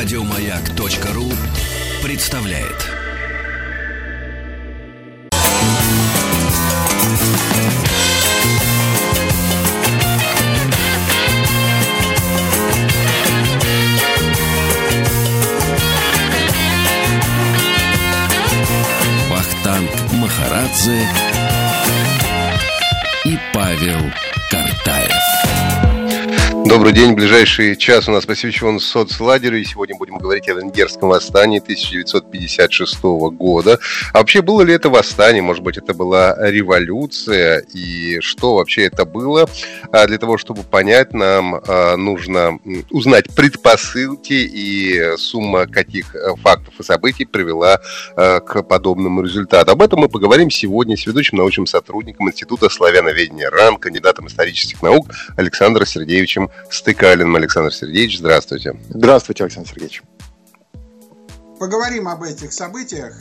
Радиомаяк.ру представляет. Вахтанг Махарадзе и Павел. Добрый день. Ближайший час у нас посвящен соцлагерю. И сегодня будем говорить о венгерском восстании 1956 года. А вообще, было ли это восстание? Может быть, это была революция? И что вообще это было? А для того, чтобы понять, нам а, нужно узнать предпосылки и сумма каких э, фактов и событий привела а, к подобному результату. Об этом мы поговорим сегодня с ведущим научным сотрудником Института славяноведения РАН, кандидатом исторических наук Александром Сергеевичем Стыкалин Александр Сергеевич. Здравствуйте. Здравствуйте, Александр Сергеевич. Поговорим об этих событиях.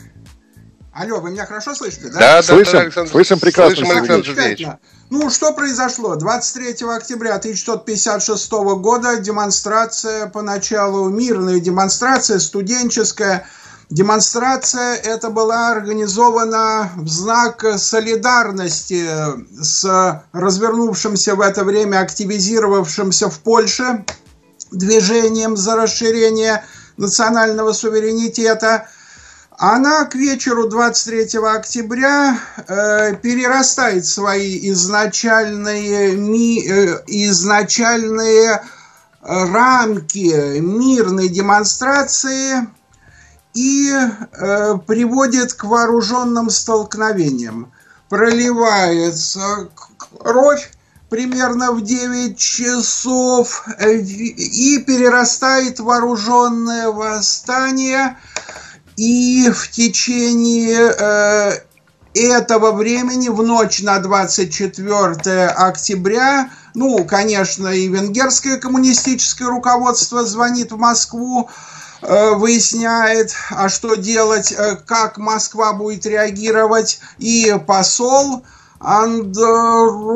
Алло, вы меня хорошо слышите, да? Да, слышим, да, Александр, слышим прекрасно. Слышим, Александр Сергеевич. Ну, что произошло? 23 октября 1956 года демонстрация, поначалу мирная демонстрация, студенческая, Демонстрация эта была организована в знак солидарности с развернувшимся в это время, активизировавшимся в Польше движением за расширение национального суверенитета. Она к вечеру 23 октября э, перерастает свои изначальные, ми, э, изначальные рамки мирной демонстрации и э, приводит к вооруженным столкновениям. Проливается кровь примерно в 9 часов э, и перерастает вооруженное восстание. И в течение э, этого времени, в ночь на 24 октября, ну, конечно, и венгерское коммунистическое руководство звонит в Москву, Э, выясняет, а что делать, э, как Москва будет реагировать, и посол Андропов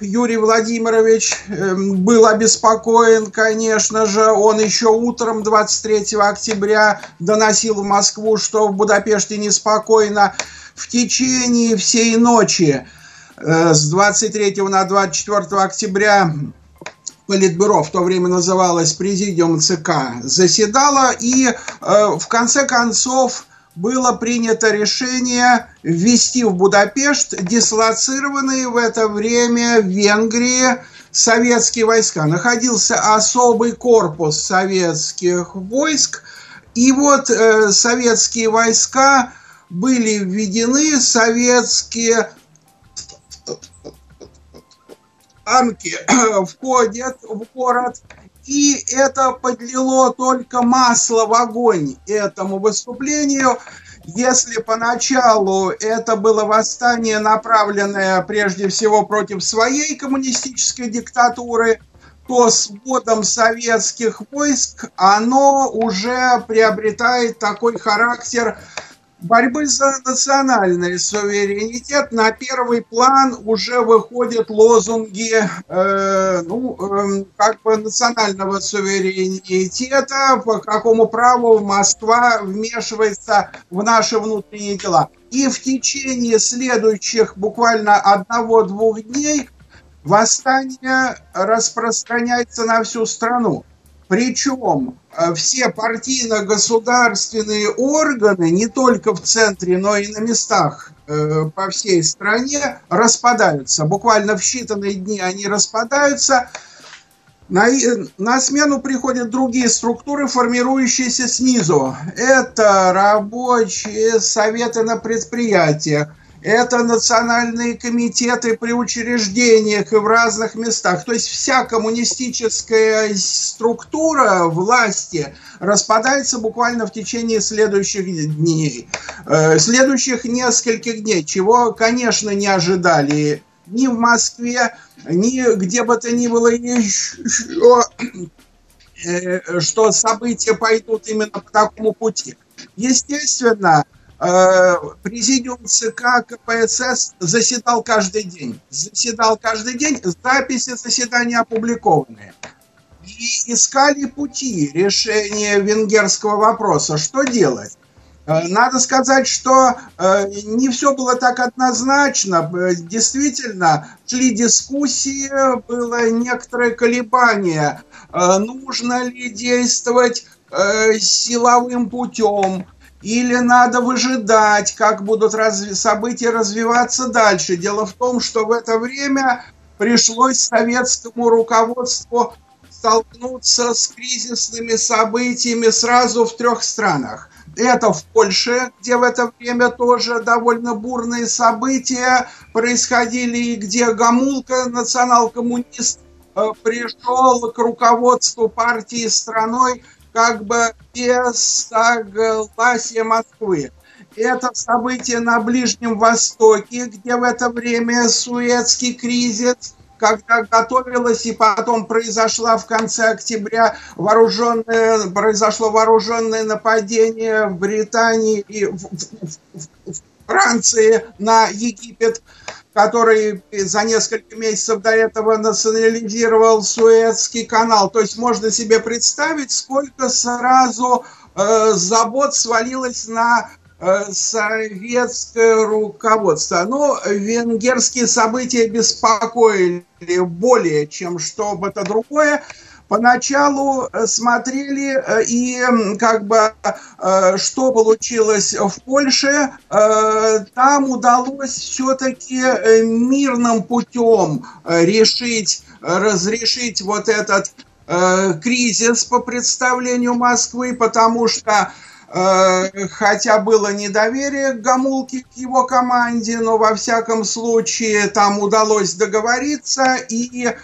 Юрий Владимирович эм, был обеспокоен, конечно же. Он еще утром 23 октября доносил в Москву, что в Будапеште неспокойно. В течение всей ночи э, с 23 на 24 октября Политбюро, в то время называлось Президиум ЦК, заседало, и э, в конце концов было принято решение ввести в Будапешт дислоцированные в это время в Венгрии советские войска. Находился особый корпус советских войск, и вот э, советские войска были введены, советские танки входят в город, и это подлило только масло в огонь этому выступлению. Если поначалу это было восстание, направленное прежде всего против своей коммунистической диктатуры, то с вводом советских войск оно уже приобретает такой характер борьбы за национальный суверенитет на первый план уже выходят лозунги э, ну, э, как бы национального суверенитета, по какому праву Москва вмешивается в наши внутренние дела. И в течение следующих буквально одного-двух дней восстание распространяется на всю страну. Причем э, все партийно-государственные органы, не только в центре, но и на местах э, по всей стране, распадаются. Буквально в считанные дни они распадаются. На, на смену приходят другие структуры, формирующиеся снизу. Это рабочие советы на предприятиях, это национальные комитеты при учреждениях и в разных местах. То есть вся коммунистическая структура власти распадается буквально в течение следующих дней. Э, следующих нескольких дней, чего, конечно, не ожидали ни в Москве, ни где бы то ни было еще, э, что события пойдут именно по такому пути. Естественно, президиум ЦК КПСС заседал каждый день. Заседал каждый день, записи заседания опубликованные. и искали пути решения венгерского вопроса. Что делать? Э, надо сказать, что э, не все было так однозначно. Действительно, шли дискуссии, было некоторое колебание. Э, нужно ли действовать силовым путем, или надо выжидать, как будут разви- события развиваться дальше. Дело в том, что в это время пришлось советскому руководству столкнуться с кризисными событиями сразу в трех странах. Это в Польше, где в это время тоже довольно бурные события происходили, и где Гамулка, национал-коммунист, э, пришел к руководству партии страной как бы без согласия Москвы. Это событие на Ближнем Востоке, где в это время Суэцкий кризис – когда готовилась и потом произошла в конце октября вооруженное, произошло вооруженное нападение в Британии и в, в, в Франции на Египет, который за несколько месяцев до этого национализировал Суэцкий канал. То есть можно себе представить, сколько сразу э, забот свалилось на Э, советское руководство. Но венгерские события беспокоили более, чем что бы то другое. Поначалу э, смотрели э, и как бы что получилось в Польше, там удалось все-таки мирным путем решить, разрешить вот этот кризис по представлению Москвы, потому что Э, хотя было недоверие к Гамулке, к его команде, но во всяком случае там удалось договориться, и э,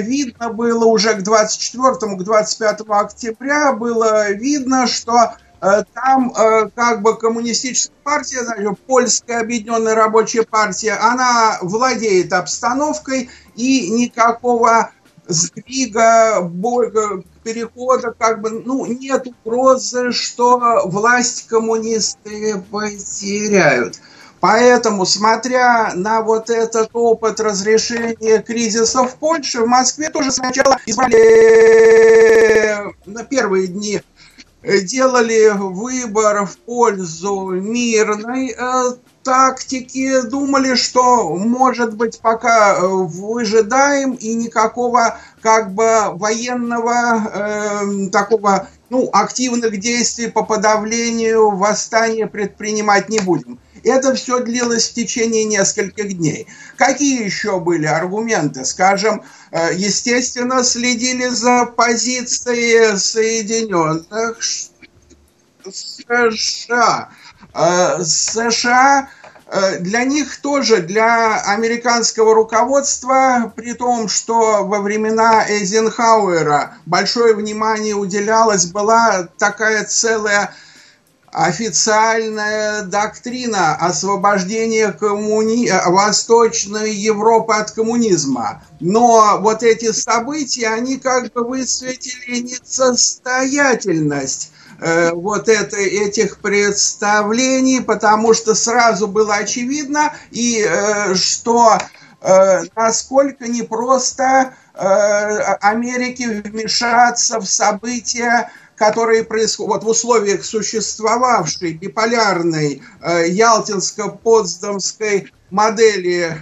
видно было уже к 24 к 25 октября, было видно, что э, там как бы коммунистическая партия, значит, польская объединенная рабочая партия, она владеет обстановкой и никакого сдвига, перехода, как бы, ну, нет угрозы, что власть коммунисты потеряют. Поэтому, смотря на вот этот опыт разрешения кризиса в Польше, в Москве тоже сначала избрали на первые дни делали выбор в пользу мирной э, тактики, думали, что, может быть, пока э, выжидаем и никакого как бы военного э, такого, ну, активных действий по подавлению восстания предпринимать не будем. Это все длилось в течение нескольких дней. Какие еще были аргументы? Скажем, э, естественно, следили за позицией Соединенных США. Э, США э, для них тоже, для американского руководства, при том, что во времена Эйзенхауэра большое внимание уделялось, была такая целая официальная доктрина освобождения коммуни... Восточной Европы от коммунизма. Но вот эти события, они как бы высветили несостоятельность Э, вот это, этих представлений, потому что сразу было очевидно, и э, что э, насколько непросто Америке вмешаться в события, которые происходят вот в условиях существовавшей биполярной ялтинско-потсдамской модели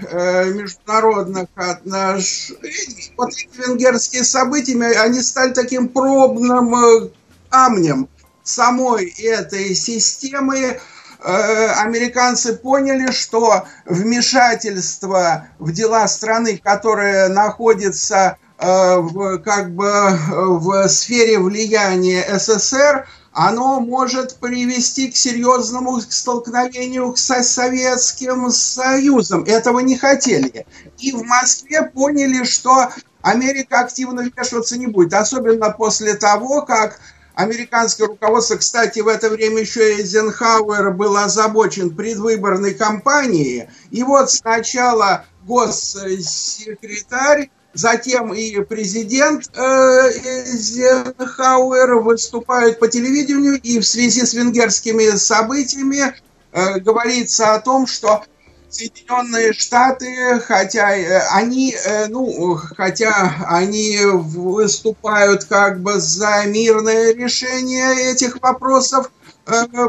международных отношений, вот эти венгерские события, они стали таким пробным камнем самой этой системы. Э, американцы поняли, что вмешательство в дела страны, которая находится э, как бы в сфере влияния СССР, оно может привести к серьезному столкновению со Советским Союзом. Этого не хотели. И в Москве поняли, что Америка активно вмешиваться не будет. Особенно после того, как Американское руководство, кстати, в это время еще Эйзенхауэр был озабочен предвыборной кампанией. И вот сначала госсекретарь, затем и президент э, Эйзенхауэр выступают по телевидению, и в связи с венгерскими событиями э, говорится о том, что Соединенные Штаты, хотя э, они, ну, хотя они выступают как бы за мирное решение этих вопросов,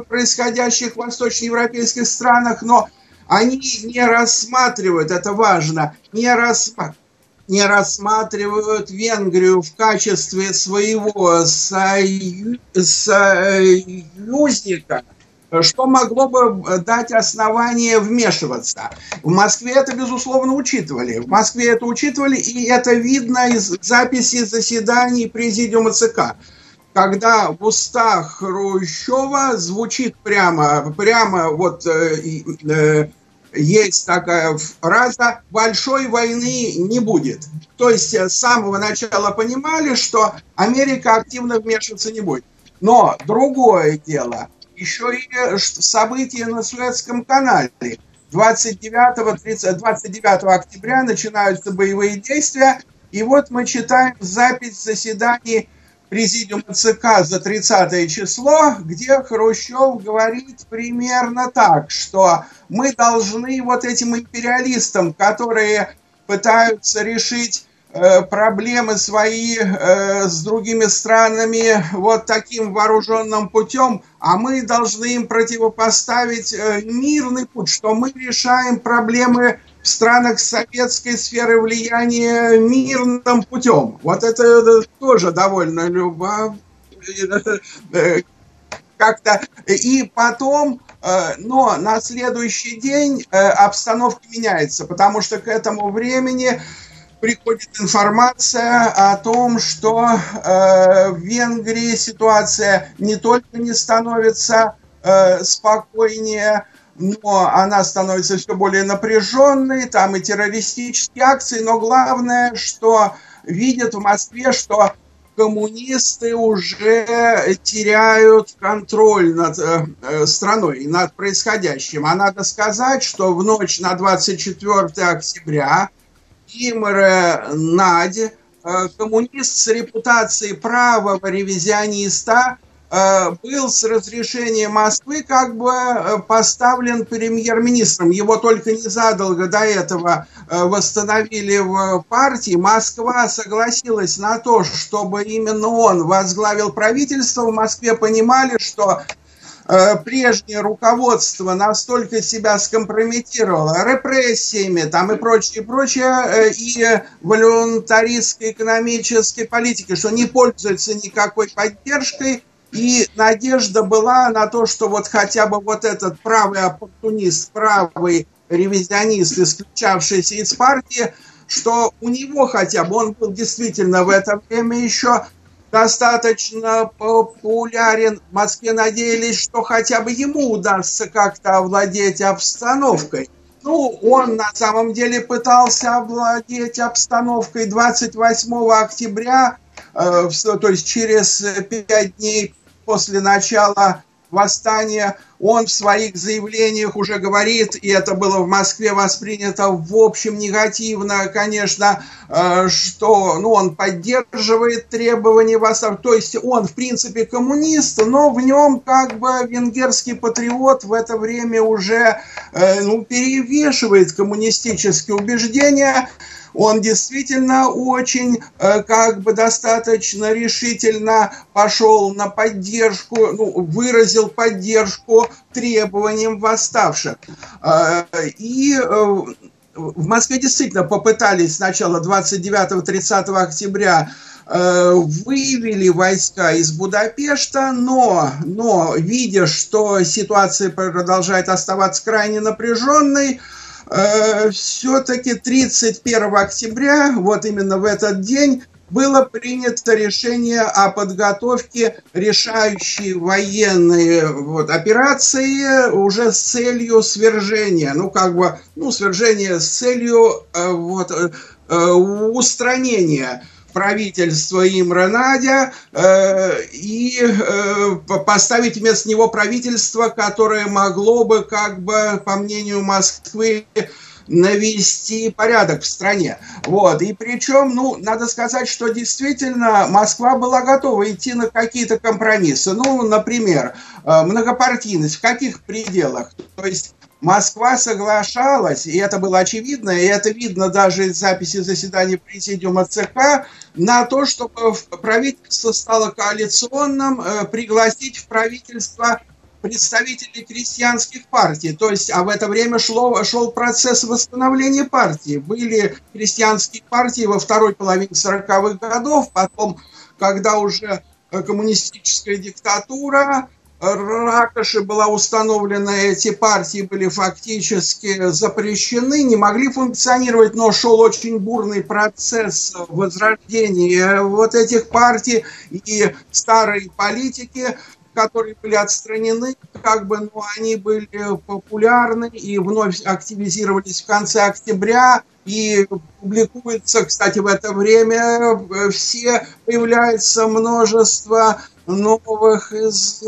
происходящих в восточноевропейских странах, но они не рассматривают, это важно, не, рассматривают не рассматривают Венгрию в качестве своего сою... союзника, что могло бы дать основание вмешиваться. В Москве это, безусловно, учитывали. В Москве это учитывали, и это видно из записи заседаний Президиума ЦК когда в устах Хрущева звучит прямо, прямо вот э, э, есть такая фраза «большой войны не будет». То есть с самого начала понимали, что Америка активно вмешиваться не будет. Но другое дело – еще и э, события на Суэцком канале. 29, 30, 29 октября начинаются боевые действия, и вот мы читаем запись заседаний Президиума ЦК за 30 число, где Хрущев говорит примерно так, что мы должны вот этим империалистам, которые пытаются решить Э, проблемы свои э, с другими странами вот таким вооруженным путем, а мы должны им противопоставить э, мирный путь, что мы решаем проблемы в странах советской сферы влияния мирным путем. Вот это тоже довольно любопытно. Как-то. И потом но на следующий день обстановка меняется, потому что к этому времени приходит информация о том, что э, в Венгрии ситуация не только не становится э, спокойнее, но она становится все более напряженной, там и террористические акции, но главное, что видят в Москве, что коммунисты уже теряют контроль над э, э страной, над происходящим. А надо сказать, что в ночь на 24 октября Имре Нади, э, коммунист с репутацией правого ревизиониста, э, был с разрешения Москвы как бы э, поставлен премьер-министром. Его только незадолго до этого восстановили в партии. Москва согласилась на то, чтобы именно он возглавил правительство. В Москве понимали, что Э, прежнее руководство настолько себя скомпрометировало репрессиями там и прочее, прочее, э, и волюнтаристской экономической политики, что не пользуется никакой поддержкой, и надежда была на то, что вот хотя бы вот этот правый оппортунист, правый ревизионист, исключавшийся из партии, что у него хотя бы, он был действительно в это время еще достаточно популярен. В Москве надеялись, что хотя бы ему удастся как-то овладеть обстановкой. Ну, он на самом деле пытался овладеть обстановкой 28 октября, э, то есть через пять дней после начала восстания. Он в своих заявлениях уже говорит, и это было в Москве воспринято в общем негативно, конечно, э, что ну, он поддерживает требования восстания. То есть он, в принципе, коммунист, но в нем как бы венгерский патриот в это время уже э, ну, перевешивает коммунистические убеждения он действительно очень э, как бы достаточно решительно пошел на поддержку, ну, выразил поддержку требованиям восставших. Э, и э, в Москве действительно попытались сначала 29-30 октября вывели войска из Будапешта, но, но видя, что ситуация продолжает оставаться крайне напряженной, все-таки 31 октября, вот именно в этот день, было принято решение о подготовке решающей военной вот, операции уже с целью свержения, ну как бы, ну свержения с целью э, вот, э, устранения правительство Имра Надя э, и э, поставить вместо него правительство, которое могло бы, как бы, по мнению Москвы, навести порядок в стране. Вот. И причем, ну, надо сказать, что действительно Москва была готова идти на какие-то компромиссы. Ну, например, э, многопартийность в каких пределах? То есть Москва соглашалась, и это было очевидно, и это видно даже из записи заседания Президиума ЦК, на то, чтобы правительство стало коалиционным, э, пригласить в правительство представителей крестьянских партий. То есть, а в это время шло, шел процесс восстановления партии. Были крестьянские партии во второй половине 40-х годов, потом, когда уже э, коммунистическая диктатура Ракоши была установлена, эти партии были фактически запрещены, не могли функционировать, но шел очень бурный процесс возрождения вот этих партий, и старые политики которые были отстранены, как бы, но они были популярны и вновь активизировались в конце октября. И публикуется, кстати, в это время все появляется множество новых из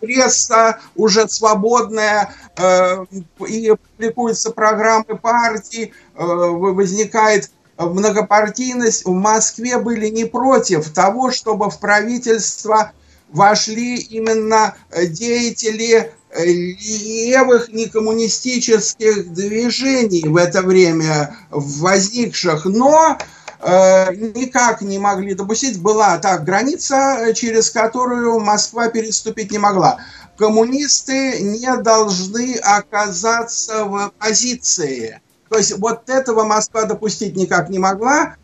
пресса уже свободная, э, и публикуются программы партий, э, возникает многопартийность. В Москве были не против того, чтобы в правительство вошли именно деятели левых некоммунистических движений в это время возникших, но Э, никак не могли допустить. Была так граница, через которую Москва переступить не могла. Коммунисты не должны оказаться в оппозиции. То есть вот этого Москва допустить никак не могла.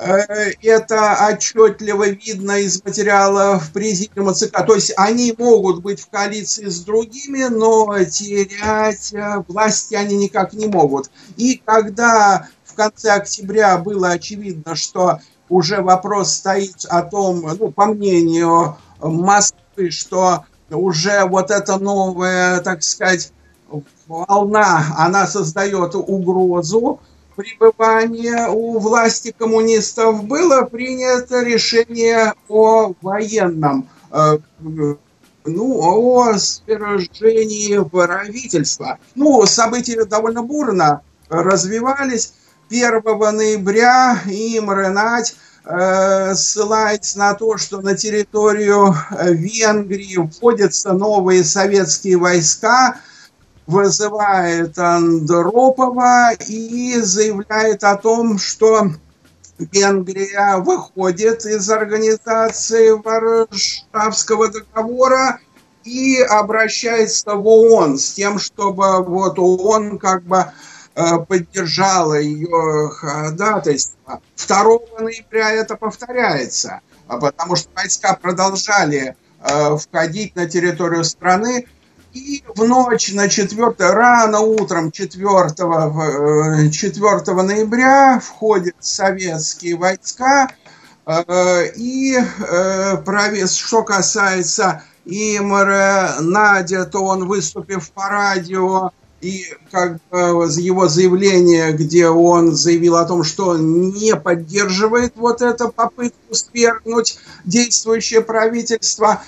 Э, это отчетливо видно из материалов президиума ЦК. То есть они могут быть в коалиции с другими, но терять э, власти они никак не могут. И когда конце октября было очевидно, что уже вопрос стоит о том, ну, по мнению Москвы, что уже вот эта новая, так сказать, волна, она создает угрозу пребывания у власти коммунистов, было принято решение о военном, э, ну, о свержении правительства. Ну, события довольно бурно развивались. 1 ноября им Ренать э, ссылается на то, что на территорию э, Венгрии вводятся новые советские войска, вызывает Андропова и заявляет о том, что Венгрия выходит из организации Варшавского договора и обращается в ООН с тем, чтобы вот ООН как бы поддержала ее ходатайство. 2 ноября это повторяется, а потому что войска продолжали э, входить на территорию страны, и в ночь на 4, рано утром 4, 4 э, ноября входят советские войска. И что касается Имара Надя, то он, выступив по радио, и как бы его заявление, где он заявил о том, что не поддерживает вот эту попытку свергнуть действующее правительство,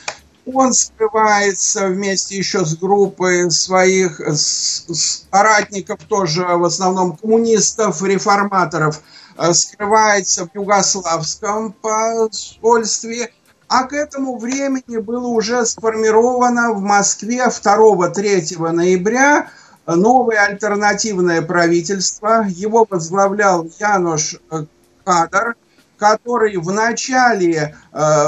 он скрывается вместе еще с группой своих соратников, тоже в основном коммунистов, реформаторов, э, скрывается в югославском посольстве, а к этому времени было уже сформировано в Москве 2-3 ноября новое альтернативное правительство. Его возглавлял Янош э, Кадар, который вначале э,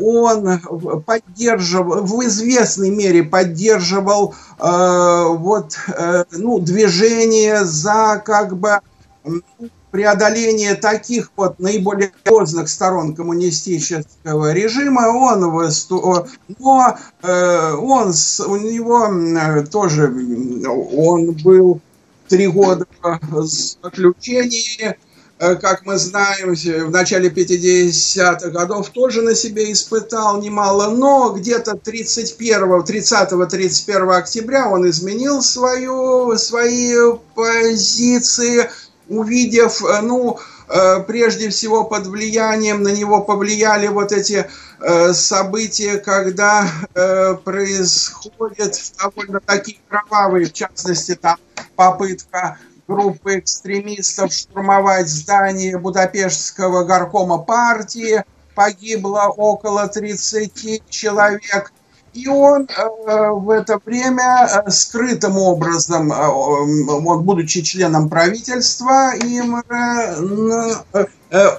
он поддерживал, в известной мере поддерживал э, вот, э, ну, движение за как бы преодоление таких вот наиболее поздних сторон коммунистического режима, он высту... но э, он у него тоже он был три года в заключении, э, как мы знаем, в начале 50-х годов тоже на себе испытал немало, но где-то 31 30-31 октября он изменил свою, свои позиции, увидев, э, ну, э, прежде всего под влиянием на него повлияли вот эти э, события, когда происходят довольно такие кровавые, в частности, там попытка группы экстремистов штурмовать здание Будапештского горкома партии, погибло около 30 человек. И он э, в это время скрытым образом, он, будучи членом правительства ИМР,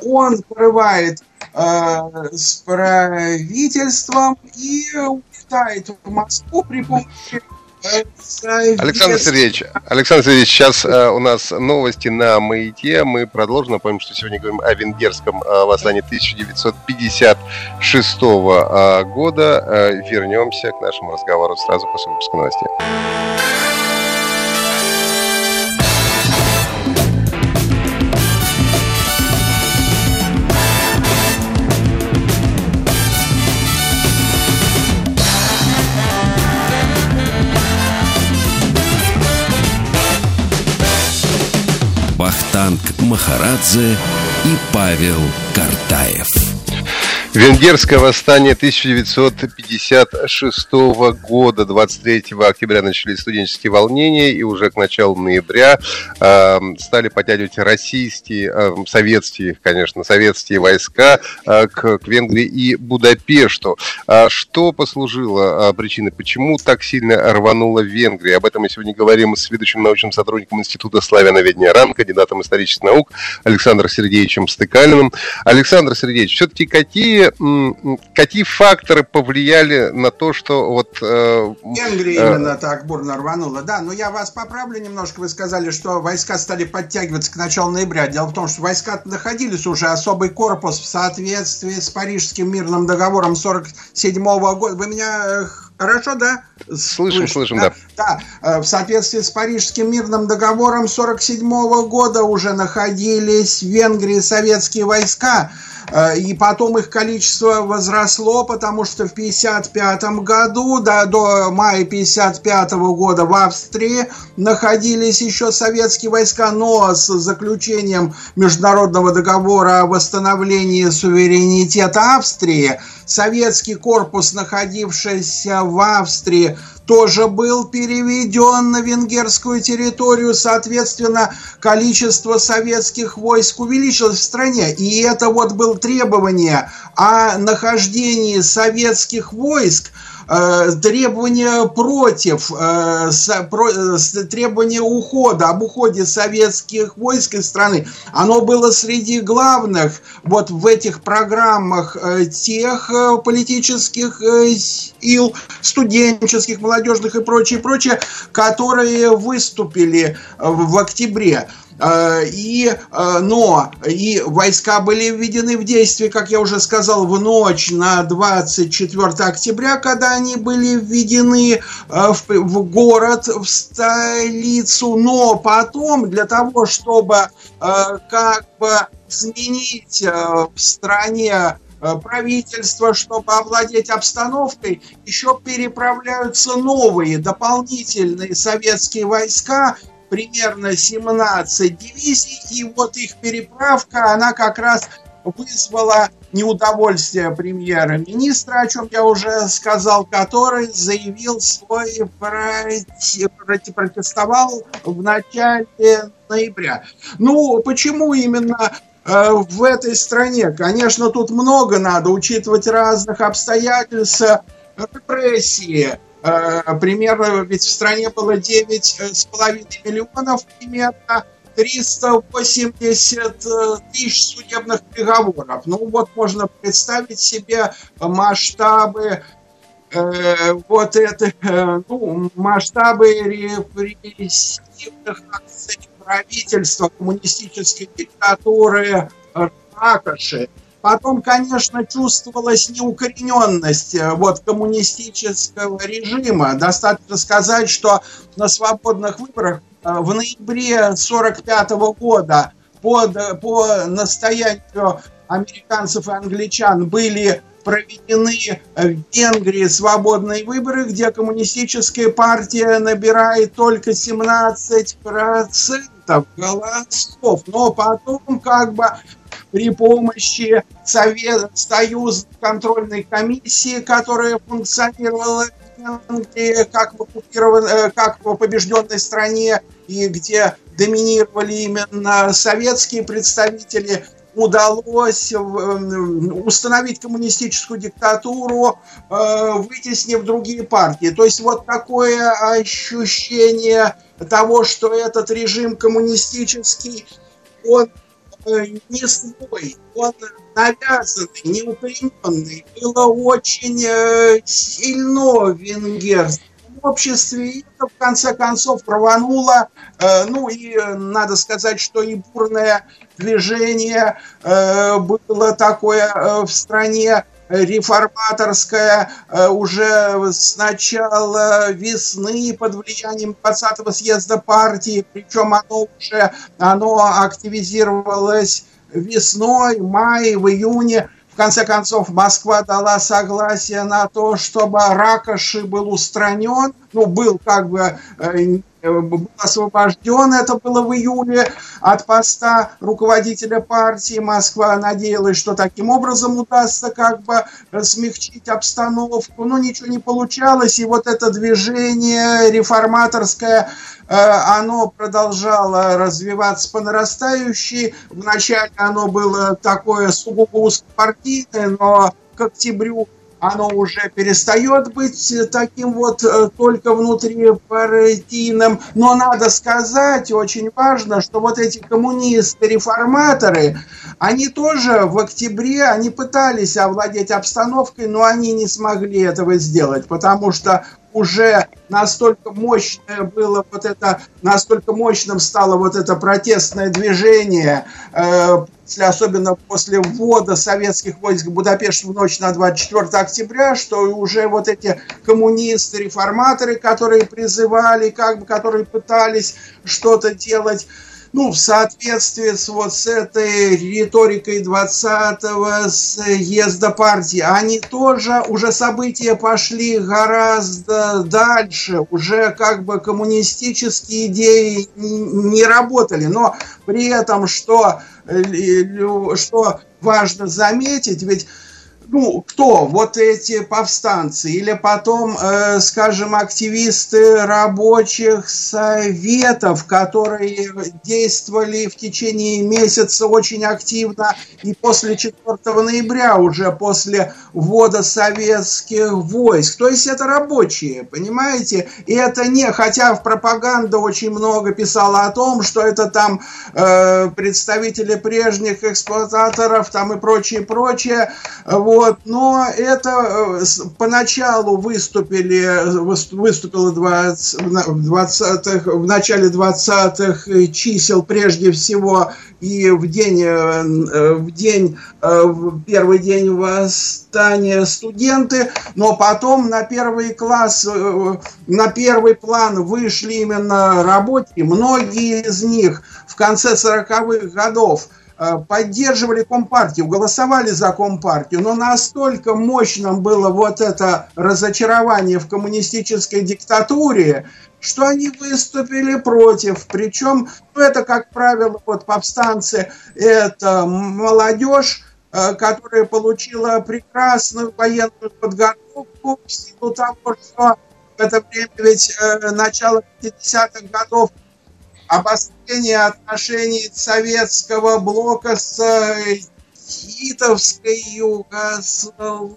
он порывает с правительством и улетает в Москву при помощи Александр Сергеевич, Александр Сергеевич, сейчас э, у нас новости на Маяке. Мы продолжим. Напомним, что сегодня говорим о венгерском э, восстании 1956 э, года. Э, вернемся к нашему разговору сразу после выпуска новостей. Махарадзе и Павел Картаев. Венгерское восстание 1956 года, 23 октября начались студенческие волнения, и уже к началу ноября э, стали подтягивать российские, э, советские, конечно, советские войска э, к, к Венгрии и Будапешту. А что послужило э, причиной, почему так сильно рванула Венгрия? Об этом мы сегодня говорим с ведущим научным сотрудником Института славяноведения РАН, кандидатом исторических наук Александром Сергеевичем Стыкалиным. Александр Сергеевич, все-таки какие какие, факторы повлияли на то, что вот... Э, Венгрия э, именно так бурно рванула, да. Но я вас поправлю немножко. Вы сказали, что войска стали подтягиваться к началу ноября. Дело в том, что войска находились уже, особый корпус в соответствии с Парижским мирным договором 47 года. Вы меня э, Хорошо, да? Слышим, слышим, да. Да, да. Э, в соответствии с Парижским мирным договором 47 года уже находились в Венгрии советские войска. Э, и потом их количество возросло, потому что в 1955 году, да, до мая 1955 года в Австрии находились еще советские войска, но с заключением международного договора о восстановлении суверенитета Австрии. Советский корпус, находившийся в Австрии, тоже был переведен на венгерскую территорию, соответственно, количество советских войск увеличилось в стране. И это вот было требование о нахождении советских войск требования против, э, э, требования ухода, об уходе советских войск из страны, оно было среди главных вот в этих программах тех политических сил, студенческих, молодежных и прочее, прочее, которые выступили в октябре. Э, и, э, но и войска были введены в действие, как я уже сказал, в ночь на 24 октября, когда они были введены э, в, в город, в столицу. Но потом, для того, чтобы как бы сменить в стране правительство, чтобы овладеть обстановкой, еще переправляются новые дополнительные советские войска примерно 17 дивизий, и вот их переправка, она как раз вызвала неудовольствие премьера-министра, о чем я уже сказал, который заявил свой проти, протестовал в начале ноября. Ну, почему именно э, в этой стране? Конечно, тут много надо учитывать разных обстоятельств, репрессии, примерно, ведь в стране было 9,5 миллионов, примерно 380 э, тысяч судебных приговоров. Ну вот можно представить себе масштабы э, вот это, э, ну, масштабы репрессивных акций правительства коммунистической диктатуры Ракоши. Потом, конечно, чувствовалась неукорененность э, вот, коммунистического режима. Достаточно сказать, что на свободных выборах э, в ноябре 1945 года под, по настоянию американцев и англичан были проведены в Венгрии свободные выборы, где коммунистическая партия набирает только 17% голосов. Но потом как бы при помощи Совет, Союз контрольной комиссии, которая функционировала как в, э, как в побежденной стране и где доминировали именно советские представители, удалось установить коммунистическую диктатуру, вытеснив другие партии. То есть вот такое ощущение того, что этот режим коммунистический, он не свой, он навязанный, неукорененный, было очень сильно в венгерском обществе, и это в конце концов рвануло, э, ну и надо сказать, что и бурное движение э, было такое э, в стране, реформаторское уже с начала весны под влиянием 20-го съезда партии, причем оно уже оно активизировалось весной, мае, в июне. В конце концов, Москва дала согласие на то, чтобы Ракоши был устранен, ну, был как бы э, был освобожден, это было в июле, от поста руководителя партии. Москва надеялась, что таким образом удастся как бы смягчить обстановку, но ничего не получалось, и вот это движение реформаторское Э, оно продолжало развиваться по нарастающей. Вначале оно было такое сугубо узкопартийное, но к октябрю оно уже перестает быть таким вот э, только внутрипартийным. Но надо сказать, очень важно, что вот эти коммунисты-реформаторы, они тоже в октябре, они пытались овладеть обстановкой, но они не смогли этого сделать, потому что уже настолько мощное было вот это, настолько мощным стало вот это протестное движение, э, особенно после ввода советских войск в Будапешт в ночь на 24 октября, что уже вот эти коммунисты, реформаторы, которые призывали, как бы, которые пытались что-то делать, ну, в соответствии с вот с этой риторикой 20-го съезда партии, они тоже, уже события пошли гораздо дальше, уже как бы коммунистические идеи не работали, но при этом, что, э, что важно заметить, ведь ну, кто? Вот эти повстанцы или потом, э, скажем, активисты рабочих советов, которые действовали в течение месяца очень активно и после 4 ноября, уже после ввода советских войск. То есть это рабочие, понимаете? И это не, хотя в пропаганде очень много писала о том, что это там э, представители прежних эксплуататоров там и прочее, прочее, вот, вот, но это э, поначалу выступили, выступило 20, в, 20 в начале 20-х чисел прежде всего и в день, э, э, в день, в первый день восстания студенты, но потом на первый класс, на первый план вышли именно рабочие, многие из них в конце 40-х годов – поддерживали Компартию, голосовали за Компартию, но настолько мощным было вот это разочарование в коммунистической диктатуре, что они выступили против. Причем, ну, это, как правило, вот повстанцы, это молодежь, э, которая получила прекрасную военную подготовку в силу того, что это время ведь э, начало 50-х годов обострение отношений советского блока с Титовской Югославии,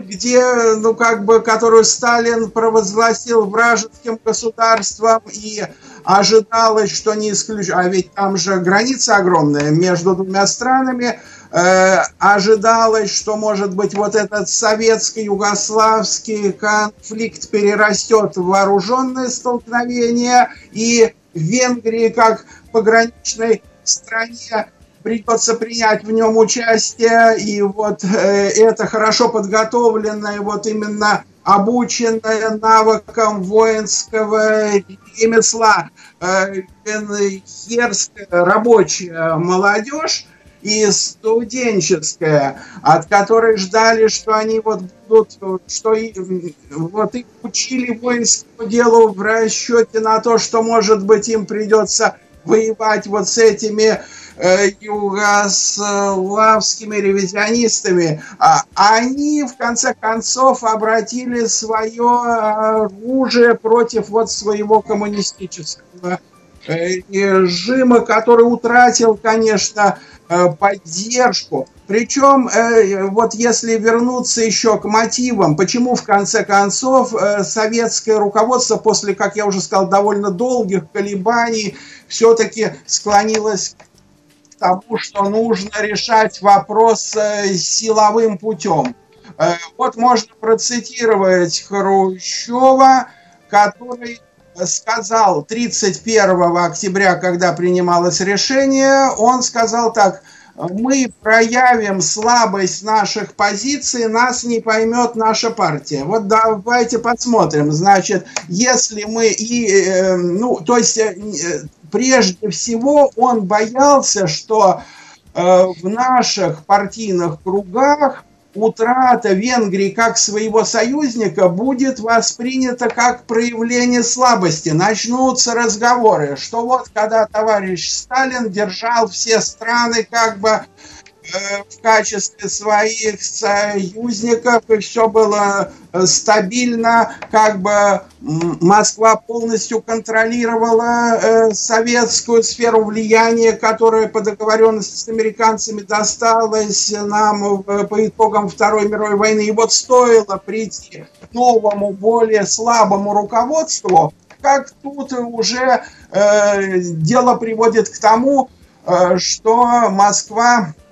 где, ну, как бы, которую Сталин провозгласил вражеским государством, и ожидалось, что не исключено, а ведь там же граница огромная между двумя странами, э, ожидалось, что, может быть, вот этот советско-югославский конфликт перерастет в вооруженное столкновение, и Венгрии как пограничной стране придется принять в нем участие, и вот э, это хорошо подготовленное, вот именно обученная навыкам воинского ремесла. Э, венгерская рабочая молодежь, и студенческая, от которой ждали, что они вот будут, что вот их учили воинскому делу в расчете на то, что, может быть, им придется воевать вот с этими э, югославскими ревизионистами, а они в конце концов обратили свое оружие против вот своего коммунистического режима, который утратил, конечно, Э, поддержку. Причем, э, вот если вернуться еще к мотивам, почему в конце концов э, советское руководство после, как я уже сказал, довольно долгих колебаний все-таки склонилось к тому, что нужно решать вопрос силовым путем. Вот можно процитировать Хрущева, который сказал 31 октября, когда принималось решение, он сказал так, мы проявим слабость наших позиций, нас не поймет наша партия. Вот давайте посмотрим. Значит, если мы и, э, ну, то есть э, прежде всего он боялся, что э, в наших партийных кругах утрата Венгрии как своего союзника будет воспринята как проявление слабости. Начнутся разговоры, что вот когда товарищ Сталин держал все страны как бы в качестве своих союзников, и все было э, стабильно, как бы Москва полностью контролировала э, советскую сферу влияния, которая по договоренности с американцами досталась нам по итогам Второй мировой войны. И вот стоило прийти к новому, более слабому руководству, как тут уже э, дело приводит к тому, э, что Москва Э,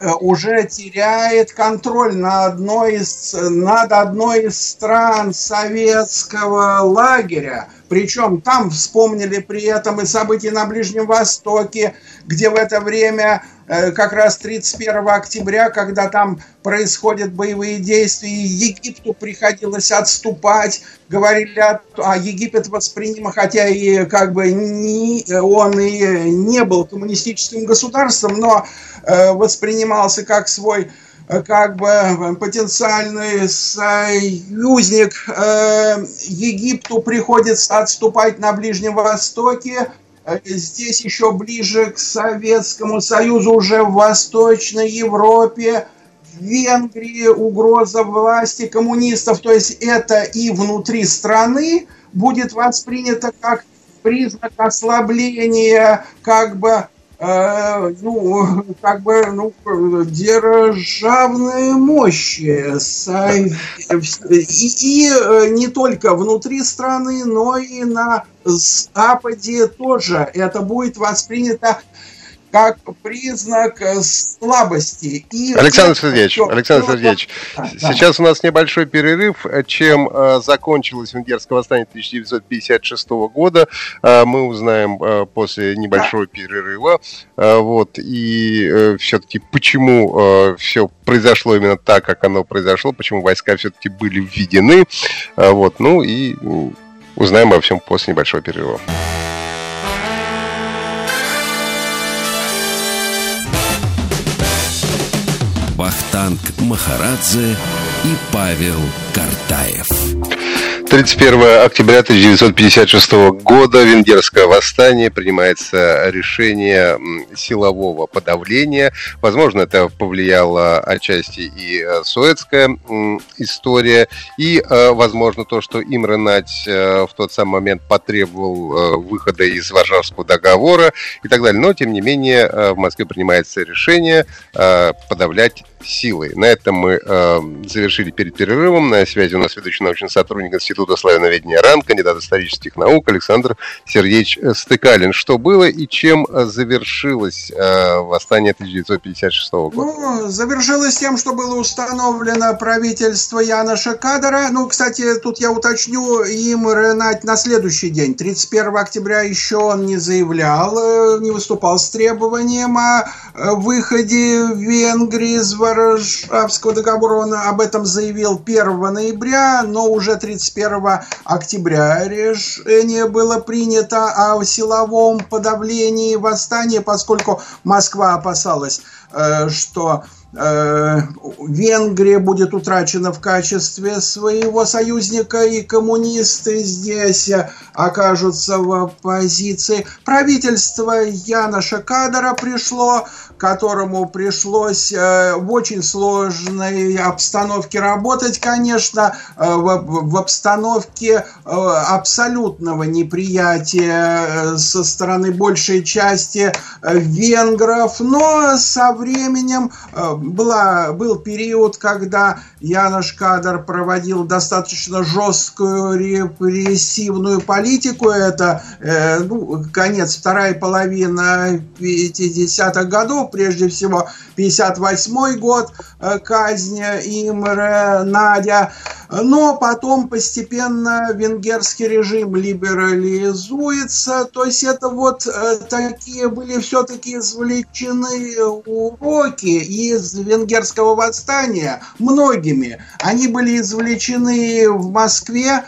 уже теряет контроль на одной из, над одной из стран советского лагеря. Причем там вспомнили при этом и события на Ближнем Востоке, где в это время, э, как раз 31 октября, когда там происходят боевые действия, Египту приходилось отступать, говорили, а Египет воспринимал, хотя и как бы не, он и не был коммунистическим государством, но Э, воспринимался как свой э, как бы потенциальный союзник э, Египту приходится отступать на Ближнем Востоке. Здесь еще ближе к Советскому Союзу, уже в Восточной Европе, в Венгрии угроза власти коммунистов. То есть это и внутри страны будет воспринято как признак ослабления как бы Э, ну, как бы, ну, державные мощи. И, и э, не только внутри страны, но и на Западе тоже это будет воспринято как признак э, слабости. И Александр Сергеевич, Александр Сергеевич, да, сейчас да. у нас небольшой перерыв, э, чем э, закончилось венгерское восстание 1956 года, э, мы узнаем э, после небольшого да. перерыва, э, вот, и э, все-таки почему э, все произошло именно так, как оно произошло, почему войска все-таки были введены, э, вот, ну и узнаем обо всем после небольшого перерыва. Вахтанг Махарадзе и Павел Картаев. 31 октября 1956 года венгерское восстание принимается решение силового подавления. Возможно, это повлияло отчасти и э, суэцкая история, и, э, возможно, то, что Имре Нать э, в тот самый момент потребовал выхода из Варшавского договора и так далее. Но, тем не менее, в Москве принимается решение подавлять силой. На этом мы завершили перед перерывом. На связи у нас ведущий научный сотрудник Института славяноведения РАН, кандидат исторических наук Александр Сергеевич Стыкалин. Что было и чем завершилось э, восстание 1956 года? Ну, завершилось тем, что было установлено правительство Яна Шакадара. Ну, кстати, тут я уточню, им на следующий день, 31 октября, еще он не заявлял, э, не выступал с требованием о выходе Венгрии из Варшавского договора он об этом заявил 1 ноября, но уже 31 октября решение было принято о силовом подавлении восстания, поскольку Москва опасалась, что Э, Венгрия будет утрачена в качестве своего союзника, и коммунисты здесь окажутся в оппозиции. Правительство Яна Шакадара пришло которому пришлось э, в очень сложной обстановке работать, конечно, э, в обстановке э, абсолютного неприятия со стороны большей части венгров, но со временем была, был период, когда Янош Кадр проводил достаточно жесткую репрессивную политику, это ну, конец, вторая половина 50-х годов, прежде всего 58 год э, казни Имре Надя, но потом постепенно венгерский режим либерализуется, то есть это вот э, такие были все-таки извлечены уроки из венгерского восстания многими. Они были извлечены в Москве,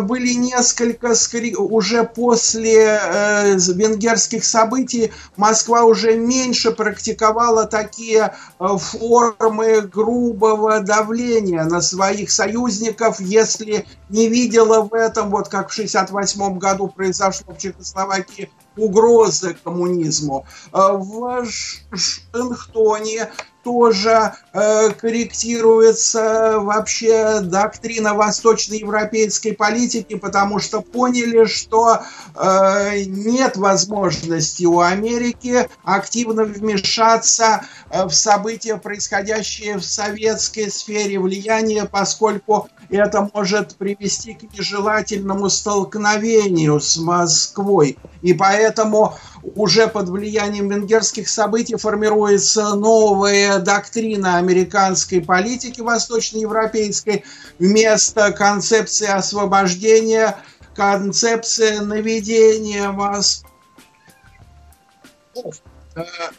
были несколько, уже после э, венгерских событий Москва уже меньше практиковала такие э, формы грубого давления на своих союзников, если не видела в этом, вот как в 1968 году произошло в Чехословакии, угрозы коммунизму. В Шенхтоне тоже э, корректируется вообще доктрина восточноевропейской политики, потому что поняли, что э, нет возможности у Америки активно вмешаться э, в события, происходящие в советской сфере влияния, поскольку это может привести к нежелательному столкновению с Москвой. И поэтому уже под влиянием венгерских событий формируется новая доктрина американской политики восточноевропейской вместо концепции освобождения, концепция наведения Москвы.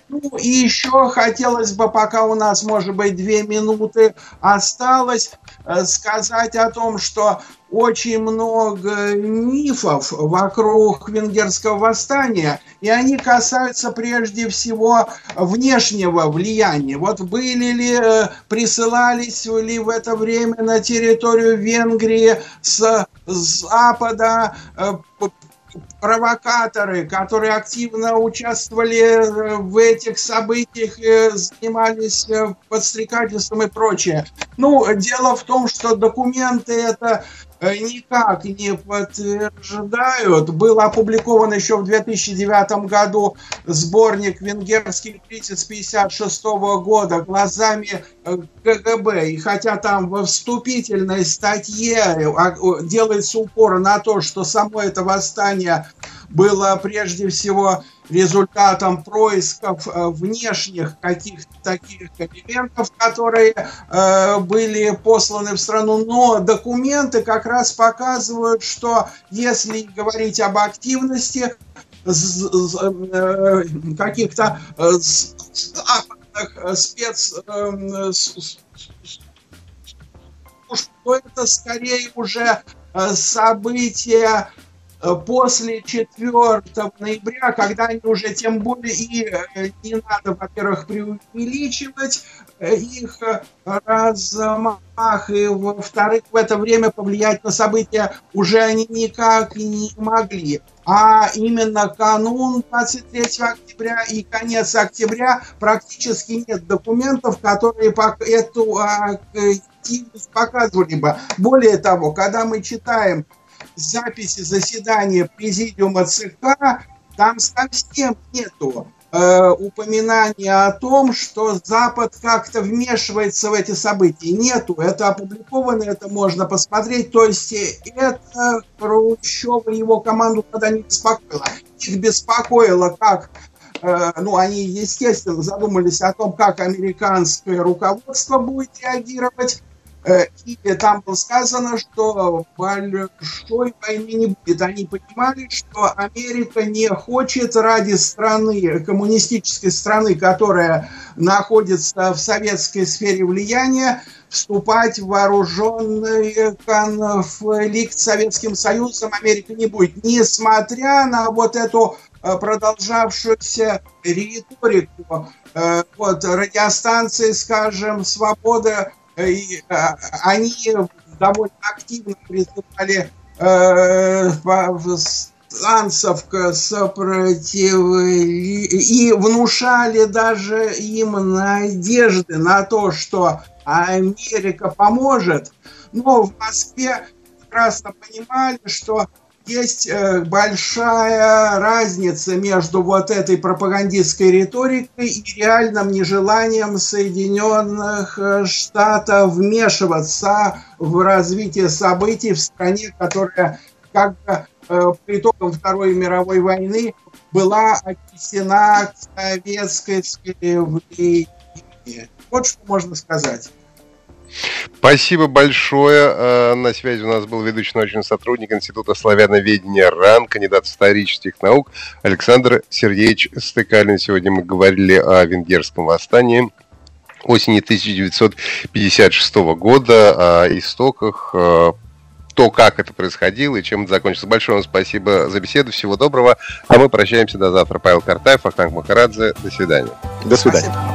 Ну и еще хотелось бы, пока у нас, может быть, две минуты осталось, э, сказать о том, что очень много мифов вокруг венгерского восстания, и они касаются прежде всего внешнего влияния. Вот были ли, э, присылались ли в это время на территорию Венгрии с запада э, провокаторы, которые активно участвовали э, в этих событиях, занимались подстрекательством и прочее. Ну, дело в том, что документы это Э, никак не подтверждают. Был опубликован еще в 2009 году сборник «Венгерский кризис 56 года» глазами э, КГБ. И хотя там во вступительной статье а, делается упор на то, что само это восстание было прежде всего результатом происков э, внешних каких-то таких элементов, которые э, были посланы в страну, но документы как раз показывают, что если говорить об активности каких-то спец то это скорее уже события Э, после 4 ноября, когда они уже тем более и э, не надо, во-первых, преувеличивать э, их размах, и во-вторых, в это время повлиять на события уже они никак не могли. А именно канун 23 октября и конец октября практически нет документов, которые эту активность показывали бы. Более того, когда мы читаем записи заседания президиума ЦК, там совсем нету э, упоминания о том, что Запад как-то вмешивается в эти события. Нету. Это опубликовано, это можно посмотреть. То есть это Хрущева и его команду тогда не беспокоило. Их беспокоило, как э, ну, они, естественно, задумались о том, как американское руководство будет реагировать и там было сказано, что большой войны не будет. Они понимали, что Америка не хочет ради страны, коммунистической страны, которая находится в советской сфере влияния, вступать в вооруженный конфликт с Советским Союзом Америка не будет. Несмотря на вот эту продолжавшуюся риторику. Вот радиостанции, скажем, «Свобода», они довольно активно призывали станцев сопротивления и внушали даже им надежды на то, что Америка поможет. Но в Москве прекрасно понимали, что есть э, большая разница между вот этой пропагандистской риторикой и реальным нежеланием Соединенных э, Штатов вмешиваться в развитие событий в стране, которая как бы э, по итогам Второй мировой войны была отнесена к советской влиянию. Вот что можно сказать. Спасибо большое. Э, на связи у нас был ведущий научный сотрудник Института славяноведения РАН, кандидат исторических наук Александр Сергеевич Стыкалин. Сегодня мы говорили о венгерском восстании осени 1956 года, о истоках, э, то, как это происходило и чем это закончится. Большое вам спасибо за беседу. Всего доброго. А мы прощаемся до завтра. Павел Картаев, Ахтанг Махарадзе. До свидания. До свидания.